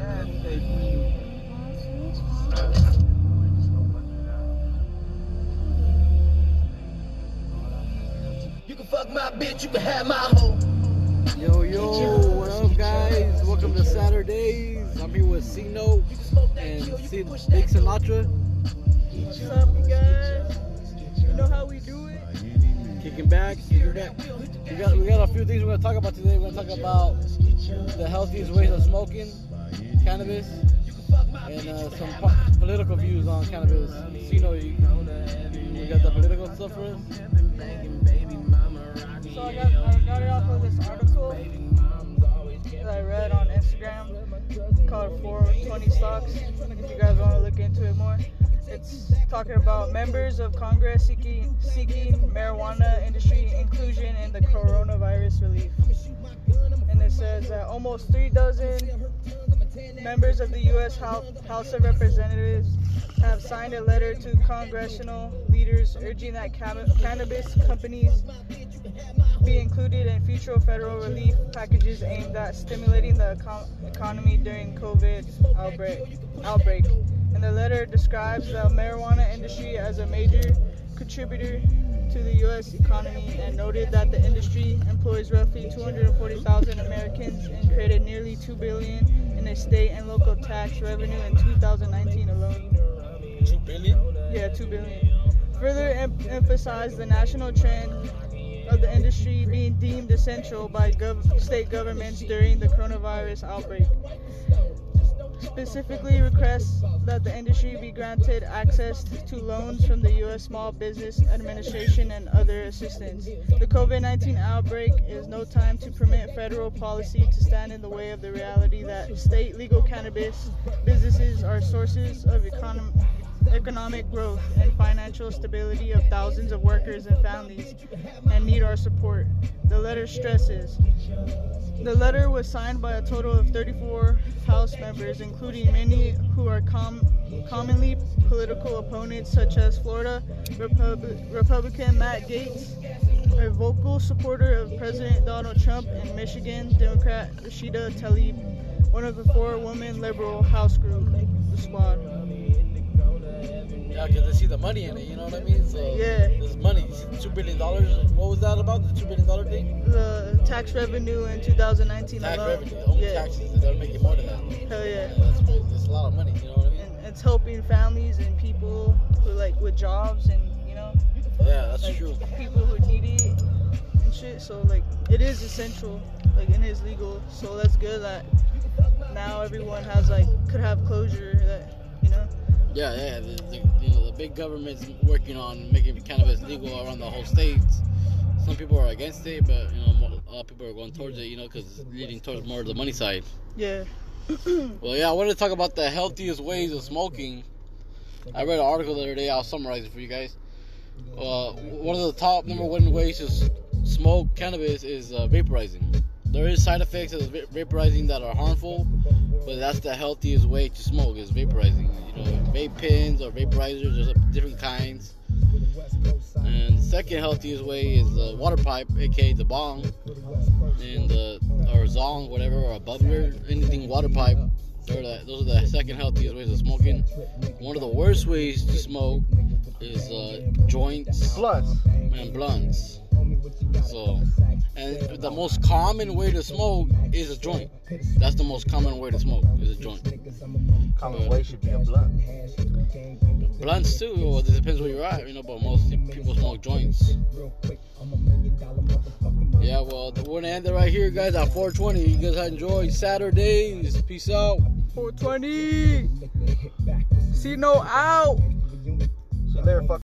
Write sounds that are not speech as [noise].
You can fuck my bitch, you can have my hoe. Yo, yo, what up, guys? Welcome to Saturdays. I'm here with C Note and C- Big Sinatra. What's up, you guys? You know how we do it? Kicking back. We got, we got a few things we're gonna talk about today. We're gonna talk about the healthiest ways of smoking cannabis and uh, some po- political views on cannabis. C Note, you, you got the political stuff for us? So I got, I got it off of this article that I read on Instagram called 420 Stocks. If you guys want to look into it more, it's talking about members of Congress seeking seeking marijuana industry inclusion in the coronavirus relief. And it says that almost three dozen members of the U.S. House, of Representatives have signed a letter to congressional leaders urging that cannabis companies be included in future federal relief packages aimed at stimulating the econ- economy during COVID outbreak. Outbreak. And the letter describes the marijuana industry as a major contributor to the U.S. economy and noted that the industry employs roughly 240,000 Americans and created nearly 2 billion in a state and local tax revenue in 2019 alone. Two billion? Yeah, 2 billion. Further em- emphasize the national trend of the industry being deemed essential by gov- state governments during the coronavirus outbreak. Specifically requests that the industry be granted access to loans from the U.S. Small Business Administration and other assistance. The COVID 19 outbreak is no time to permit federal policy to stand in the way of the reality that state legal cannabis businesses are sources of economic economic growth and financial stability of thousands of workers and families and need our support. The letter stresses. The letter was signed by a total of 34 House members, including many who are com- commonly political opponents, such as Florida Repub- Republican Matt Gaetz, a vocal supporter of President Donald Trump, and Michigan Democrat Rashida Tlaib, one of the four women liberal House group, the squad. Yeah, because they see the money in it, you know what I mean? So Yeah. There's money. $2 billion. What was that about? The $2 billion thing? the tax revenue in 2019 Tax alone. revenue. Only yeah. taxes. They're making more than that. Hell yeah. Yeah, that's crazy. That's a lot of money, you know what I mean? And it's helping families and people who like with jobs and you know Yeah, that's like true. people who need it and shit. So like it is essential, like and it's legal. So that's good that now everyone has like could have closure that. Yeah, yeah. The, the, you know, the big government's working on making cannabis legal around the whole states. Some people are against it, but you know, a lot of people are going towards it. You know, because it's leading towards more of the money side. Yeah. [clears throat] Well, yeah, I wanted to talk about the healthiest ways of smoking. I read an article the other day. I'll summarize it for you guys. Uh, one of the top number one ways to smoke cannabis is uh, vaporizing. There is side effects of vaporizing that are harmful, but that's the healthiest way to smoke is vaporizing. You know, vape pens or vaporizers. There's different kinds. And the second healthiest way is the water pipe, aka the bong, and the or zong, whatever, or a bubbler, anything water pipe. The, those are the second healthiest ways of smoking. One of the worst ways to smoke is uh, joints Plus, and blunts. So, and the most common way to smoke is a joint. That's the most common way to smoke is a joint. common way should be a blunt. Blunts too. Well, it depends where you're at, you know. But most people smoke joints. Yeah, well, we're gonna end it right here, guys. At 4:20. You guys enjoy Saturdays. Peace out. 420. See no out. See you later, fuck.